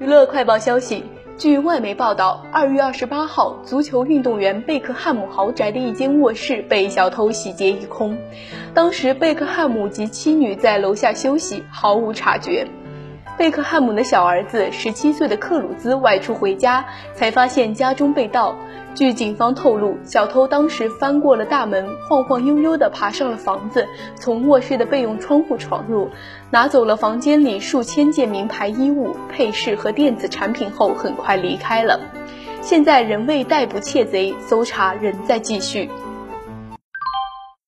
娱乐快报消息：据外媒报道，二月二十八号，足球运动员贝克汉姆豪宅的一间卧室被小偷洗劫一空。当时，贝克汉姆及妻女在楼下休息，毫无察觉。贝克汉姆的小儿子十七岁的克鲁兹外出回家，才发现家中被盗。据警方透露，小偷当时翻过了大门，晃晃悠悠地爬上了房子，从卧室的备用窗户闯入，拿走了房间里数千件名牌衣物、配饰和电子产品后，很快离开了。现在仍未逮捕窃贼，搜查仍在继续。